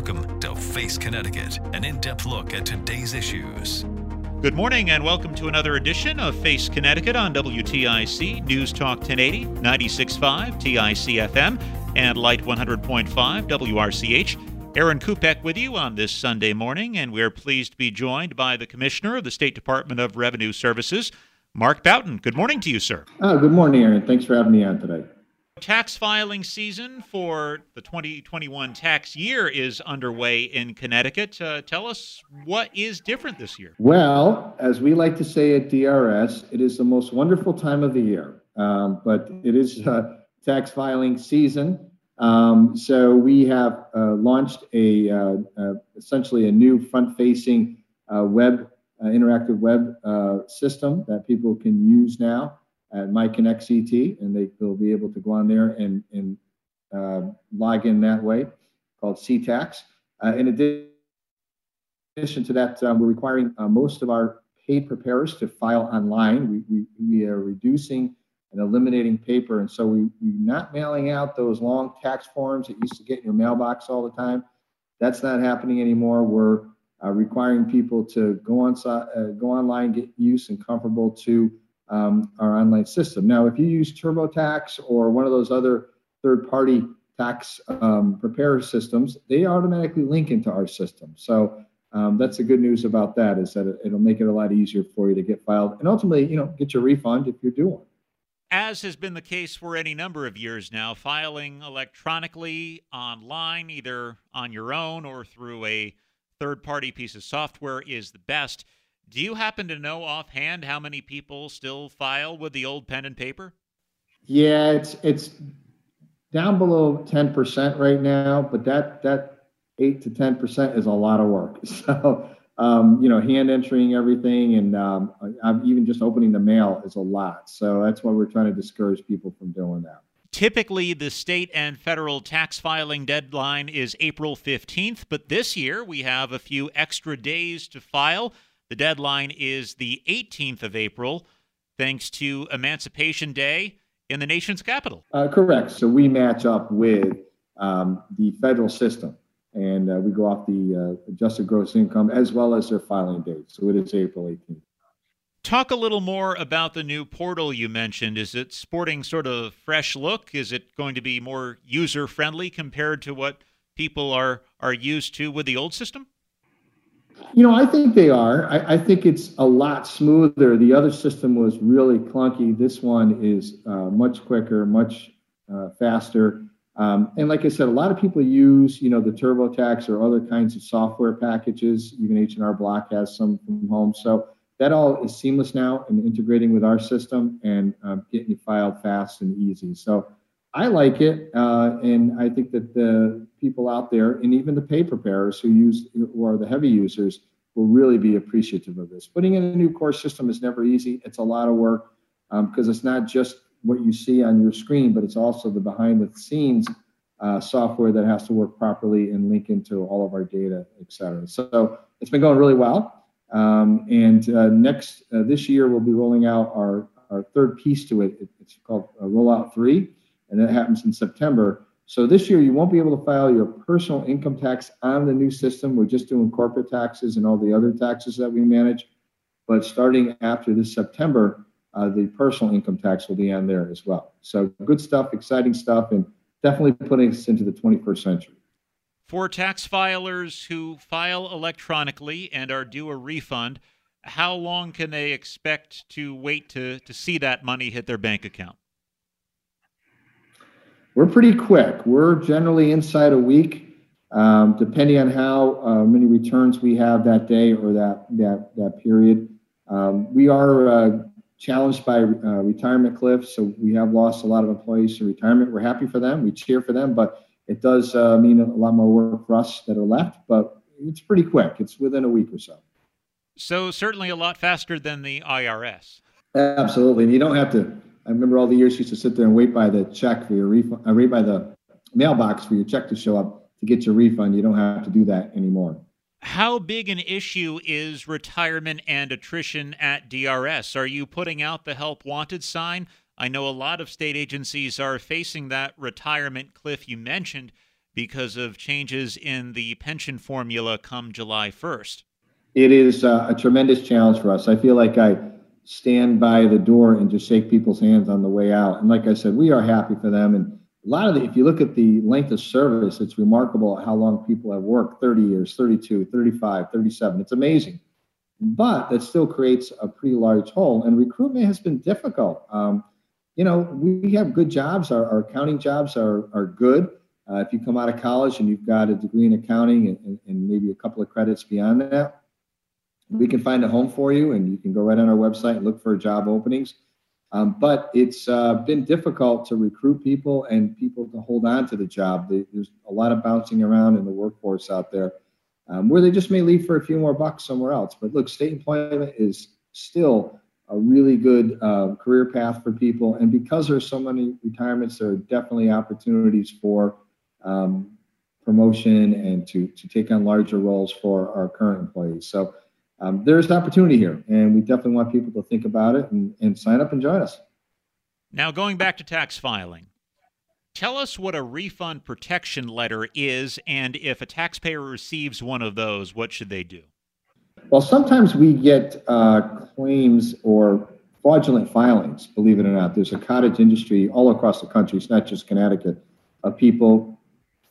Welcome to Face Connecticut, an in-depth look at today's issues. Good morning and welcome to another edition of Face Connecticut on WTIC News Talk 1080, 96.5 TIC FM, and Light 100.5 WRCH. Aaron Kupec with you on this Sunday morning, and we're pleased to be joined by the Commissioner of the State Department of Revenue Services, Mark Boughton. Good morning to you, sir. Oh, good morning, Aaron. Thanks for having me on today. Tax filing season for the 2021 tax year is underway in Connecticut. Uh, tell us what is different this year. Well, as we like to say at DRS, it is the most wonderful time of the year, um, but it is uh, tax filing season. Um, so we have uh, launched a uh, uh, essentially a new front-facing uh, web interactive web system that people can use now at MyConnect CT, and they, will be able to go on there and, and uh, log in that way, called CTAX. Uh, in addition to that, um, we're requiring uh, most of our paid preparers to file online. We, we, we are reducing and eliminating paper, and so we, we're not mailing out those long tax forms that used to get in your mailbox all the time. That's not happening anymore. We're uh, requiring people to go on uh, go online, get used and comfortable to um, our online system. Now, if you use TurboTax or one of those other third-party tax um, preparer systems, they automatically link into our system. So um, that's the good news about that is that it, will make it a lot easier for you to get filed and ultimately, you know, get your refund if you're due one. As has been the case for any number of years now, filing electronically online, either on your own or through a third party piece of software, is the best. Do you happen to know offhand how many people still file with the old pen and paper? Yeah, it's it's down below 10% right now, but that that 8 to 10% is a lot of work. So, um, you know, hand entering everything and um, I'm even just opening the mail is a lot. So that's why we're trying to discourage people from doing that. Typically, the state and federal tax filing deadline is April 15th, but this year we have a few extra days to file. The deadline is the 18th of April, thanks to Emancipation Day in the nation's capital. Uh, correct. So we match up with um, the federal system, and uh, we go off the uh, adjusted gross income as well as their filing date. So it is April 18th. Talk a little more about the new portal you mentioned. Is it sporting sort of fresh look? Is it going to be more user friendly compared to what people are are used to with the old system? You know, I think they are. I, I, think it's a lot smoother. The other system was really clunky. This one is uh, much quicker, much uh, faster. Um, and like I said, a lot of people use, you know, the TurboTax or other kinds of software packages. Even H&R Block has some from home. So that all is seamless now and integrating with our system and um, getting you filed fast and easy. So I like it, uh, and I think that the people out there, and even the pay preparers who use who are the heavy users, will really be appreciative of this. Putting in a new course system is never easy. It's a lot of work because um, it's not just what you see on your screen, but it's also the behind the scenes uh, software that has to work properly and link into all of our data, et cetera. So it's been going really well. Um, and uh, next, uh, this year, we'll be rolling out our, our third piece to it. It's called uh, Rollout 3, and that happens in September. So this year, you won't be able to file your personal income tax on the new system. We're just doing corporate taxes and all the other taxes that we manage. But starting after this September, uh, the personal income tax will be on there as well. So good stuff, exciting stuff, and definitely putting us into the 21st century. For tax filers who file electronically and are due a refund, how long can they expect to wait to, to see that money hit their bank account? We're pretty quick. We're generally inside a week, um, depending on how uh, many returns we have that day or that that that period. Um, we are uh, challenged by uh, retirement cliffs, so we have lost a lot of employees to retirement. We're happy for them. We cheer for them, but it does uh, mean a lot more work for us that are left. But it's pretty quick. It's within a week or so. So certainly a lot faster than the IRS. Absolutely, and you don't have to. I remember all the years you used to sit there and wait by the check for your refund, uh, wait by the mailbox for your check to show up to get your refund. You don't have to do that anymore. How big an issue is retirement and attrition at DRS? Are you putting out the help wanted sign? I know a lot of state agencies are facing that retirement cliff you mentioned because of changes in the pension formula come July 1st. It is uh, a tremendous challenge for us. I feel like I stand by the door and just shake people's hands on the way out. And like I said, we are happy for them. And a lot of the, if you look at the length of service, it's remarkable how long people have worked 30 years, 32, 35, 37. It's amazing. But that still creates a pretty large hole. And recruitment has been difficult. Um, you know, we have good jobs. Our, our accounting jobs are, are good. Uh, if you come out of college and you've got a degree in accounting and, and, and maybe a couple of credits beyond that, we can find a home for you and you can go right on our website and look for job openings. Um, but it's uh, been difficult to recruit people and people to hold on to the job. There's a lot of bouncing around in the workforce out there um, where they just may leave for a few more bucks somewhere else. But look, state employment is still a really good uh, career path for people. And because there's so many retirements, there are definitely opportunities for um, promotion and to, to take on larger roles for our current employees. So um, there's an opportunity here, and we definitely want people to think about it and, and sign up and join us. Now, going back to tax filing, tell us what a refund protection letter is, and if a taxpayer receives one of those, what should they do? Well, sometimes we get uh, claims or fraudulent filings, believe it or not. There's a cottage industry all across the country, it's not just Connecticut, of people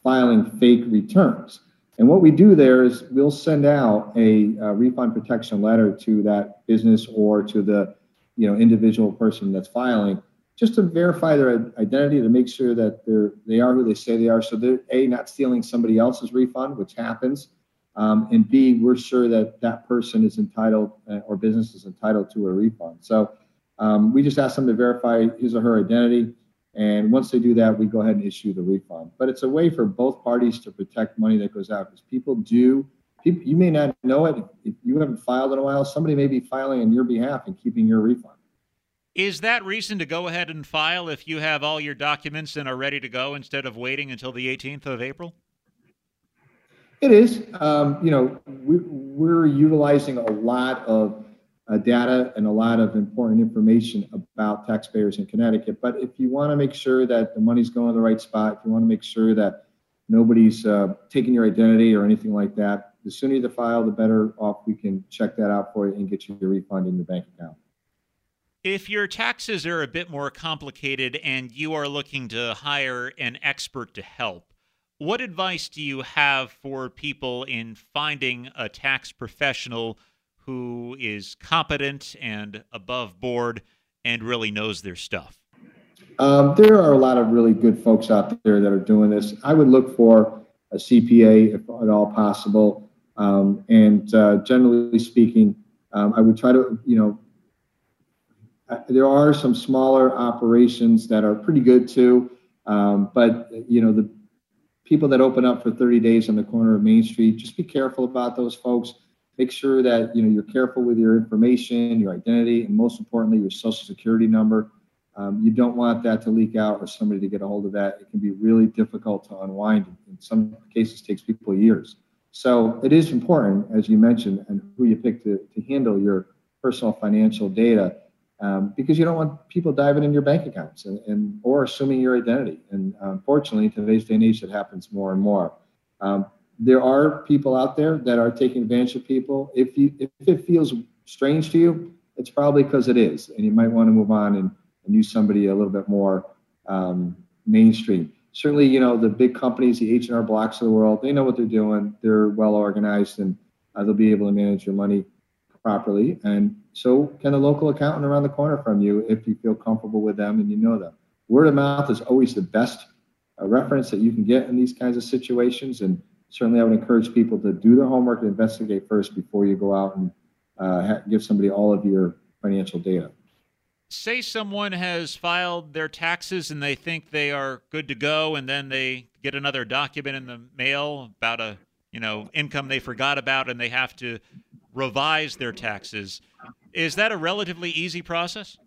filing fake returns. And what we do there is we'll send out a, a, refund protection letter to that business or to the you know individual person that's filing just to verify their identity to make sure that they're they are who they say they are. So they're a not stealing somebody else's refund, which happens, um, and b we're sure that that person is entitled uh, or business is entitled to a refund. So um, we just ask them to verify his or her identity. And once they do that, we go ahead and issue the refund. But it's a way for both parties to protect money that goes out because people do. People, you may not know it. If you haven't filed in a while, somebody may be filing on your behalf and keeping your refund. Is that reason to go ahead and file if you have all your documents and are ready to go instead of waiting until the 18th of April? It is. Um, you know, we, we're utilizing a lot of uh, data and a lot of important information about taxpayers in Connecticut. But if you want to make sure that the money's going to the right spot, if you want to make sure that nobody's uh, taking your identity or anything like that, the sooner you file, the better off we can check that out for you and get you your refund in your bank account. If your taxes are a bit more complicated and you are looking to hire an expert to help, what advice do you have for people in finding a tax professional who is competent and above board and really knows their stuff? Um, there are a lot of really good folks out there that are doing this. I would look for a CPA if at all possible. Um, and uh, generally speaking, um, I would try to, you know, there are some smaller operations that are pretty good too. Um, but, you know, the people that open up for 30 days on the corner of Main Street, just be careful about those folks make sure that you know you're careful with your information, your identity, and most importantly, your social security number. um, you don't want that to leak out or somebody to get a hold of that. It can be really difficult to unwind. In some cases, takes people years. So it is important, as you mentioned, and who you pick to, to handle your personal financial data, um, because you don't want people diving in your bank accounts and, and or assuming your identity. And unfortunately, in today's day and age, it happens more and more. Um, there are people out there that are taking advantage of people. If you if it feels strange to you, it's probably because it is, and you might want to move on and and use somebody a little bit more um, mainstream. Certainly, you know, the big companies, the H&R Blocks of the world, they know what they're doing. They're well organized and uh, they'll be able to manage your money properly. And so can a local accountant around the corner from you if you feel comfortable with them and you know them. Word of mouth is always the best uh, reference that you can get in these kinds of situations. And certainly I would encourage people to do their homework and investigate first before you go out and uh, give somebody all of your financial data. Say someone has filed their taxes and they think they are good to go and then they get another document in the mail about a you know income they forgot about and they have to revise their taxes. Is that a relatively easy process?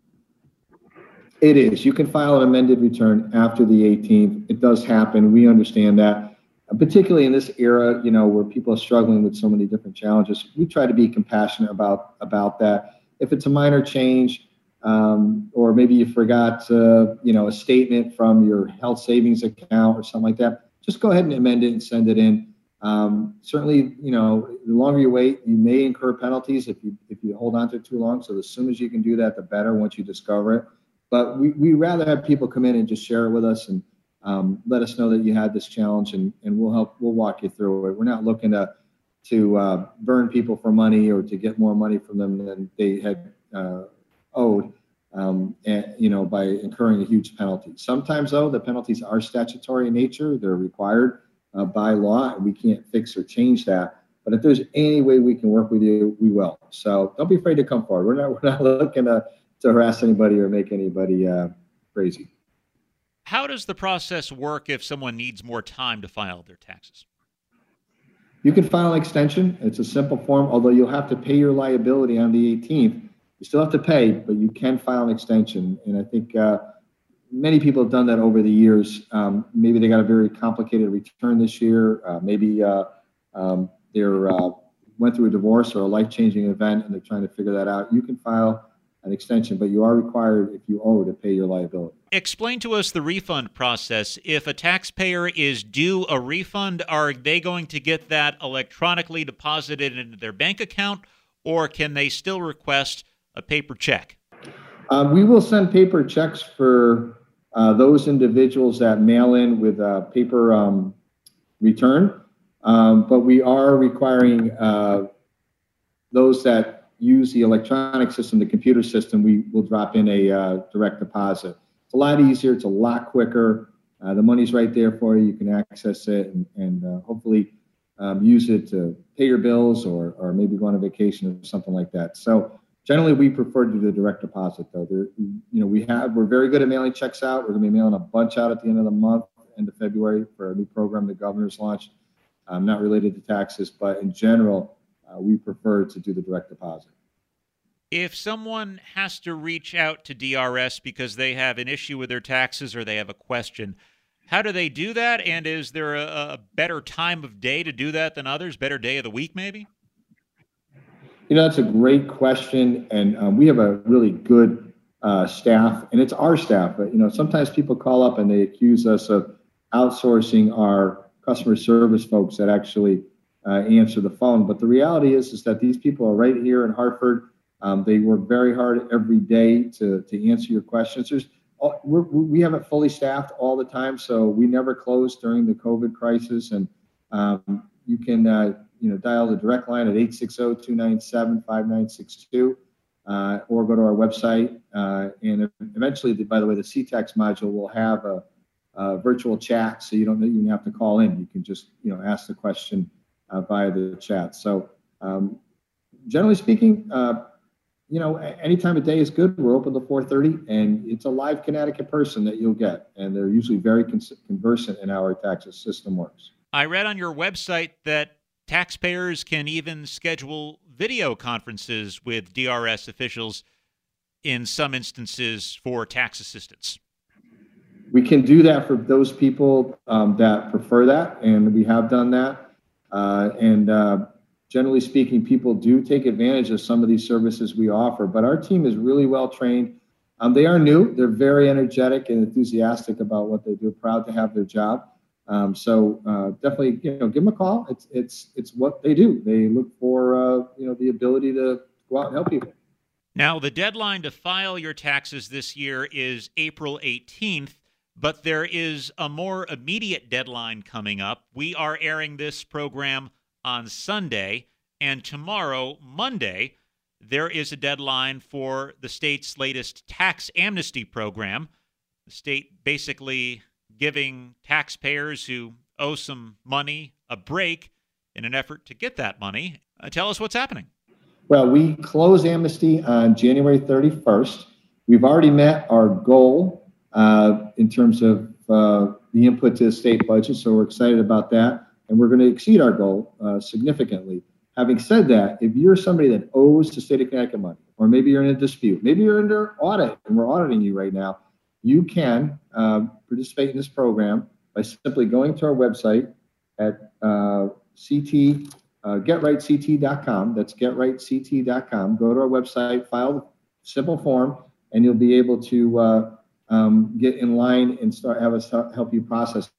It is. You can file an amended return after the 18th it does happen. We understand that particularly in this era you know where people are struggling with so many different challenges we try to be compassionate about about that if it's a minor change um, or maybe you forgot, uh, you know, a statement from your health savings account or something like that. Just go ahead and amend it and send it in. Um, certainly, you know, the longer you wait, you may incur penalties if you if you hold on to it too long. So as soon as you can do that, the better. Once you discover it, but we we rather have people come in and just share it with us and um, let us know that you had this challenge, and and we'll help we'll walk you through it. We're not looking to to uh, burn people for money or to get more money from them than they had uh, owed, um, and, you know, by incurring a huge penalty. Sometimes, though, the penalties are statutory in nature; they're required uh, by law, and we can't fix or change that. But if there's any way we can work with you, we will. So don't be afraid to come forward. We're not we're not looking to to harass anybody or make anybody uh, crazy. How does the process work if someone needs more time to file their taxes? You can file an extension. It's a simple form, although you'll have to pay your liability on the 18th you still have to pay, but you can file an extension. And I think uh, many people have done that over the years. Um, maybe they got a very complicated return this year. Uh, maybe uh, um, they're uh, went through a divorce or a life-changing event, and they're trying to figure that out. You can file an extension, but you are required, if you owe, to pay your liability. Explain to us the refund process. If a taxpayer is due a refund, are they going to get that electronically deposited into their bank account, or can they still request a paper check? Uh, we will send paper checks for uh, those individuals that mail in with a paper um, return, um, but we are requiring uh, those that use the electronic system, the computer system, we will drop in a uh, direct deposit. It's a lot easier, it's a lot quicker. Uh, the money's right there for you. You can access it and, and uh, hopefully um, use it to pay your bills or, or maybe go on a vacation or something like that. So Generally, we prefer to do the direct deposit though. There, you know, we have we're very good at mailing checks out. We're going to be mailing a bunch out at the end of the month, end of February, for a new program the governor's launched. Um, not related to taxes, but in general, uh, we prefer to do the direct deposit. If someone has to reach out to DRS because they have an issue with their taxes or they have a question, how do they do that? And is there a, a better time of day to do that than others? Better day of the week, maybe? You know, that's a great question, and um, we have a really good uh, staff, and it's our staff. But you know, sometimes people call up and they accuse us of outsourcing our customer service folks that actually uh, answer the phone. But the reality is, is that these people are right here in Hartford. Um, they work very hard every day to to answer your questions. There's we're, we haven't fully staffed all the time, so we never closed during the COVID crisis, and um, you can uh, you know, dial the direct line at 860-297-5962 uh, or go to our website. Uh, and eventually, by the way, the CTAX module will have a, a, virtual chat, so you don't even have to call in. You can just, you know, ask the question via the chat. So um, generally speaking, uh, you know, any time of day is good. We're open to 4:30, and it's a live Connecticut person that you'll get, and they're usually very conversant in how our tax system works. I read on your website that Taxpayers can even schedule video conferences with DRS officials. in some instances for tax assistance? We can do that for those people um, that prefer that, and we have done that. Uh, and uh, generally speaking, people do take advantage of some of these services we offer. But our team is really well trained. Um, they are new. They're very energetic and enthusiastic about what they do. Proud to have their job. Um, so uh, definitely, you know, give them a call. It's it's it's what they do. They look for uh, you know the ability to go out and help people. Now, the deadline to file your taxes this year is April 18th, but there is a more immediate deadline coming up. We are airing this program on Sunday, and tomorrow, Monday, there is a deadline for the state's latest tax amnesty program. The state basically giving taxpayers who owe some money a break in an effort to get that money. Uh, tell us what's happening. Well, we close amnesty on January 31st. We've already met our goal uh, in terms of uh, the input to the state budget, so we're excited about that, and we're going to exceed our goal uh, significantly. Having said that, if you're somebody that owes the state of Connecticut money, or maybe you're in a dispute, maybe you're under audit and we're auditing you right now, you can uh, participate in this program by simply going to our website at uh, CT uh, getrightct.com. That's getrightct.com. Go to our website, file the simple form, and you'll be able to uh, um, get in line and start have us help you process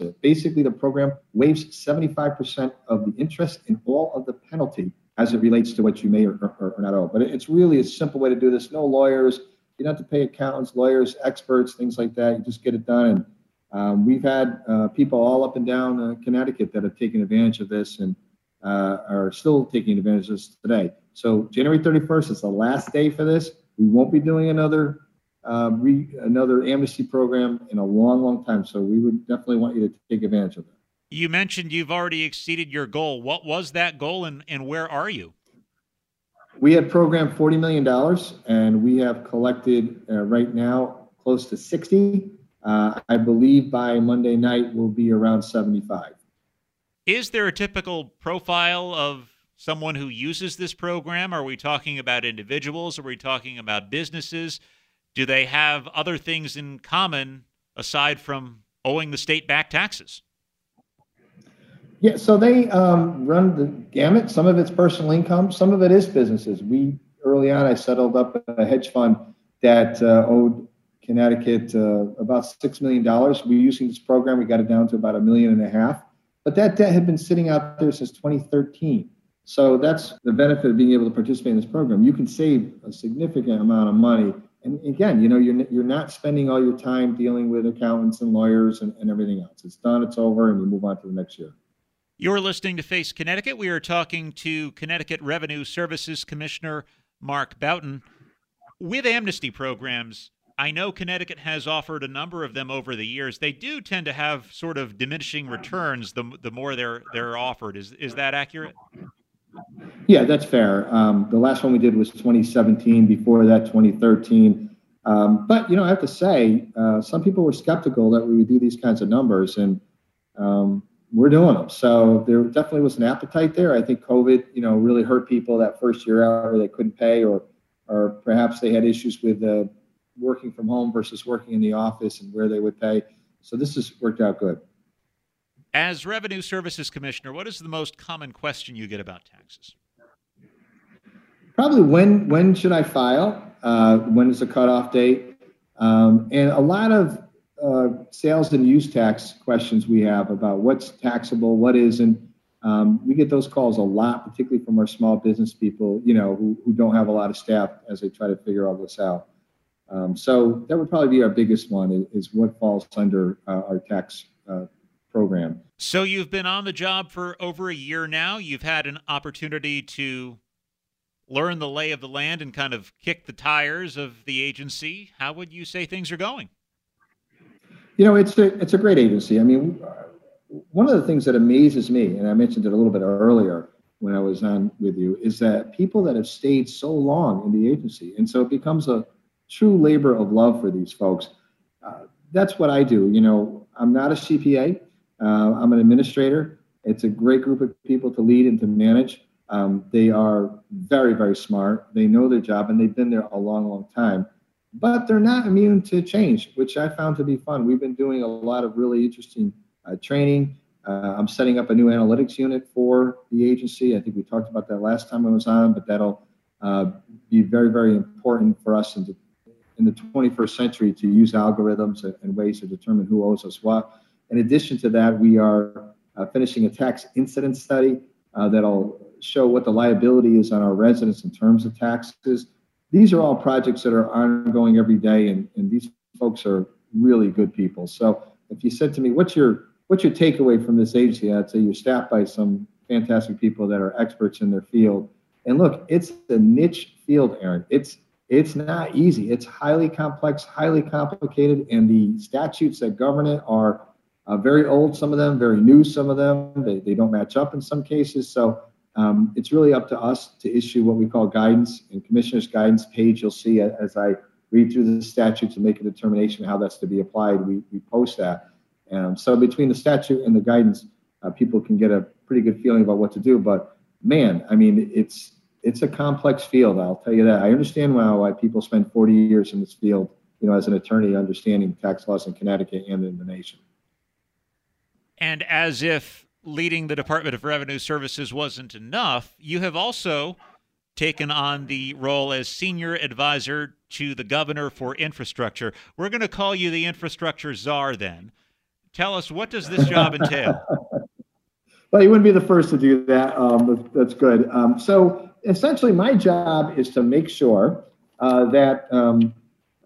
it. Basically, the program waives 75% of the interest and all of the penalty as it relates to what you may or, or, or not owe. But it's really a simple way to do this. No lawyers. You don't have to pay accountants, lawyers, experts, things like that. You just get it done and um, we've had uh, people all up and down uh, Connecticut that have taken advantage of this and uh, are still taking advantage of this today. So January 31st is the last day for this. We won't be doing another uh, re, another amnesty program in a long, long time. So we would definitely want you to take advantage of that. You mentioned you've already exceeded your goal. What was that goal, and, and where are you? We had programmed $40 million, and we have collected uh, right now close to 60. Uh, I believe by Monday night we'll be around 75. Is there a typical profile of someone who uses this program? Are we talking about individuals? Are we talking about businesses? Do they have other things in common aside from owing the state back taxes? Yeah, so they um, run the gamut. Some of it's personal income, some of it is businesses. We early on, I settled up a hedge fund that uh, owed Connecticut uh, about $6 million. We're using this program. We got it down to about a million and a half. But that debt had been sitting out there since 2013. So that's the benefit of being able to participate in this program. You can save a significant amount of money. And again, you know, you're, you're not spending all your time dealing with accountants and lawyers and, and everything else. It's done, it's over, and you move on to the next year. You're listening to Face Connecticut. We are talking to Connecticut Revenue Services Commissioner Mark Boughton. With amnesty programs, I know Connecticut has offered a number of them over the years. They do tend to have sort of diminishing returns the, the more they're they're offered. Is is that accurate? Yeah, that's fair. Um, the last one we did was 2017. Before that, 2013. Um, but you know, I have to say, uh, some people were skeptical that we would do these kinds of numbers, and um, we're doing them. So there definitely was an appetite there. I think COVID, you know, really hurt people that first year out, or they couldn't pay, or or perhaps they had issues with the working from home versus working in the office and where they would pay. So this has worked out good. As Revenue Services Commissioner, what is the most common question you get about taxes? Probably when when should I file? Uh, when is the cutoff date? Um, and a lot of uh, sales and use tax questions we have about what's taxable, what isn't. Um, we get those calls a lot, particularly from our small business people, you know, who, who don't have a lot of staff as they try to figure all this out. Um, so that would probably be our biggest one is, what falls under uh, our tax uh, program. So you've been on the job for over a year now. You've had an opportunity to learn the lay of the land and kind of kick the tires of the agency. How would you say things are going? You know, it's a it's a great agency. I mean, one of the things that amazes me, and I mentioned it a little bit earlier when I was on with you, is that people that have stayed so long in the agency, and so it becomes a true labor of love for these folks. Uh, that's what I do. You know, I'm not a CPA. Uh, I'm an administrator. It's a great group of people to lead and to manage. Um, they are very, very smart. They know their job and they've been there a long, long time. But they're not immune to change, which I found to be fun. We've been doing a lot of really interesting uh, training. Uh, I'm setting up a new analytics unit for the agency. I think we talked about that last time I was on, but that'll uh, be very, very important for us in the, in the 21st century to use algorithms and ways to determine who owes us what. In addition to that, we are uh, finishing a tax incidence study uh, that'll show what the liability is on our residents in terms of taxes. These are all projects that are ongoing every day, and, and these folks are really good people. So if you said to me, what's your what's your takeaway from this agency? I'd say you're staffed by some fantastic people that are experts in their field. And look, it's a niche field, Aaron. It's it's not easy. It's highly complex, highly complicated, and the statutes that govern it are uh, very old, some of them, very new, some of them. They, they don't match up in some cases. So um, it's really up to us to issue what we call guidance. And Commissioner's guidance page, you'll see as I read through the statute to make a determination how that's to be applied, we, we post that. Um, so between the statute and the guidance, uh, people can get a pretty good feeling about what to do. But man, I mean, it's it's a complex field. I'll tell you that. I understand why, why people spend 40 years in this field, you know, as an attorney, understanding tax laws in Connecticut and in the nation. And as if leading the Department of Revenue Services wasn't enough, you have also taken on the role as senior advisor to the governor for infrastructure. We're going to call you the infrastructure czar then. Tell us what does this job entail? well, you wouldn't be the first to do that. Um, that's good. Um, so essentially, my job is to make sure uh, that um,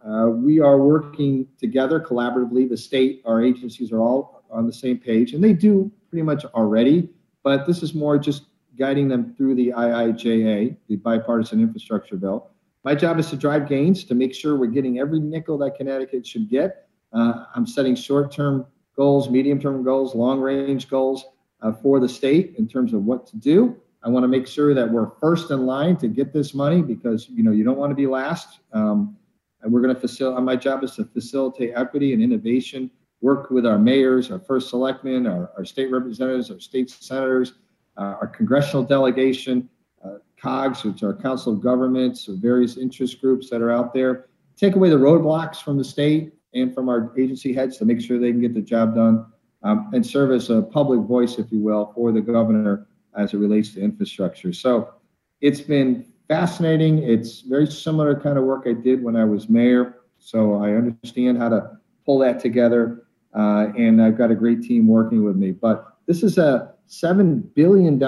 uh, we are working together collaboratively. The state, our agencies are all on the same page, and they do pretty much already, but this is more just guiding them through the IIJA, the bipartisan infrastructure bill. My job is to drive gains to make sure we're getting every nickel that Connecticut should get. Uh, I'm setting short term goals, medium term goals, long range goals uh, for the state in terms of what to do. I want to make sure that we're first in line to get this money because you know you don't want to be last. Um, and we're going to facilitate. My job is to facilitate equity and innovation work with our mayors, our first selectmen, our, our state representatives, our state senators, uh, our congressional delegation, uh, COGS, which are Council of Governments, various interest groups that are out there. Take away the roadblocks from the state and from our agency heads to make sure they can get the job done um, and serve as a public voice, if you will, for the governor as it relates to infrastructure. So it's been fascinating. It's very similar kind of work I did when I was mayor. So I understand how to pull that together uh, and I've got a great team working with me. But this is a $7 billion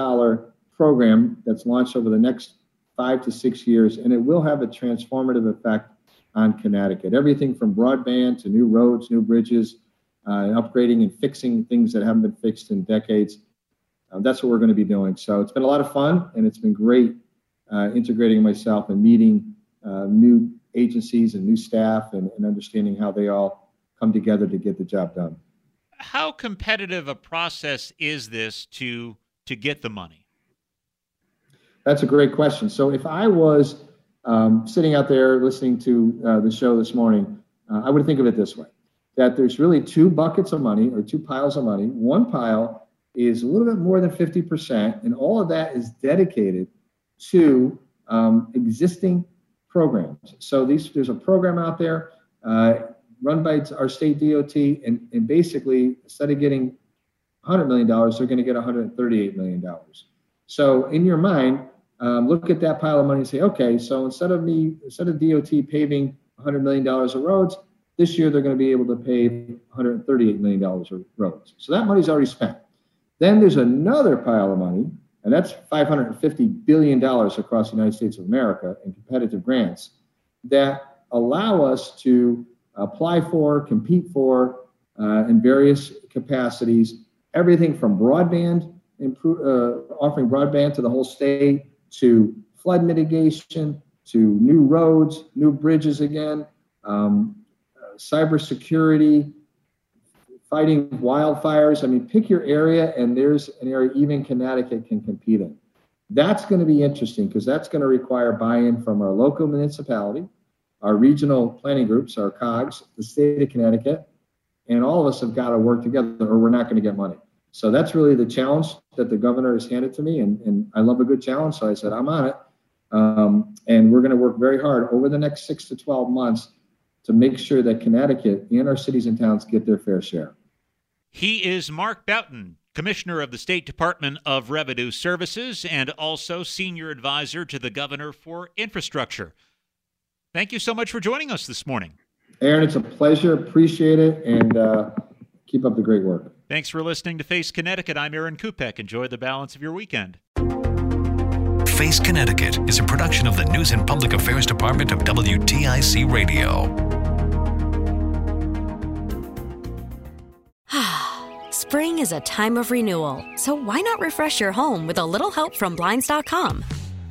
program that's launched over the next five to six years, and it will have a transformative effect on Connecticut. Everything from broadband to new roads, new bridges, uh, upgrading and fixing things that haven't been fixed in decades. Uh, that's what we're going to be doing. So it's been a lot of fun, and it's been great uh, integrating myself and meeting uh, new agencies and new staff and, and understanding how they all come together to get the job done. How competitive a process is this to to get the money? That's a great question. So if I was um, sitting out there listening to uh, the show this morning, uh, I would think of it this way: that there's really two buckets of money or two piles of money. One pile is a little bit more than 50%, and all of that is dedicated to um, existing programs. So these, there's a program out there. Uh, run by our state DOT, and, and basically, instead of getting $100 million, they're going to get $138 million. So in your mind, um, look at that pile of money and say, okay, so instead of me, instead of DOT paving $100 million of roads, this year they're going to be able to pave $138 million of roads. So that money's already spent. Then there's another pile of money, and that's $550 billion across the United States of America in competitive grants that allow us to apply for, compete for uh, in various capacities, everything from broadband, improve, uh, offering broadband to the whole state, to flood mitigation, to new roads, new bridges again, um, cybersecurity, fighting wildfires. I mean, pick your area, and there's an area even Connecticut can compete in. That's going to be interesting because that's going to require buy in from our local municipality, our regional planning groups, our COGS, the state of Connecticut, and all of us have got to work together or we're not going to get money. So that's really the challenge that the governor has handed to me, and, and I love a good challenge. So I said, I'm on it. Um, and we're going to work very hard over the next six to 12 months to make sure that Connecticut and our cities and towns get their fair share. He is Mark Boughton, Commissioner of the State Department of Revenue Services and also Senior Advisor to the Governor for Infrastructure. Thank you so much for joining us this morning. Aaron, it's a pleasure. Appreciate it. And uh, keep up the great work. Thanks for listening to Face Connecticut. I'm Aaron Kupec. Enjoy the balance of your weekend. Face Connecticut is a production of the News and Public Affairs Department of WTIC Radio. Ah spring is a time of renewal, so why not refresh your home with a little help from Blinds.com?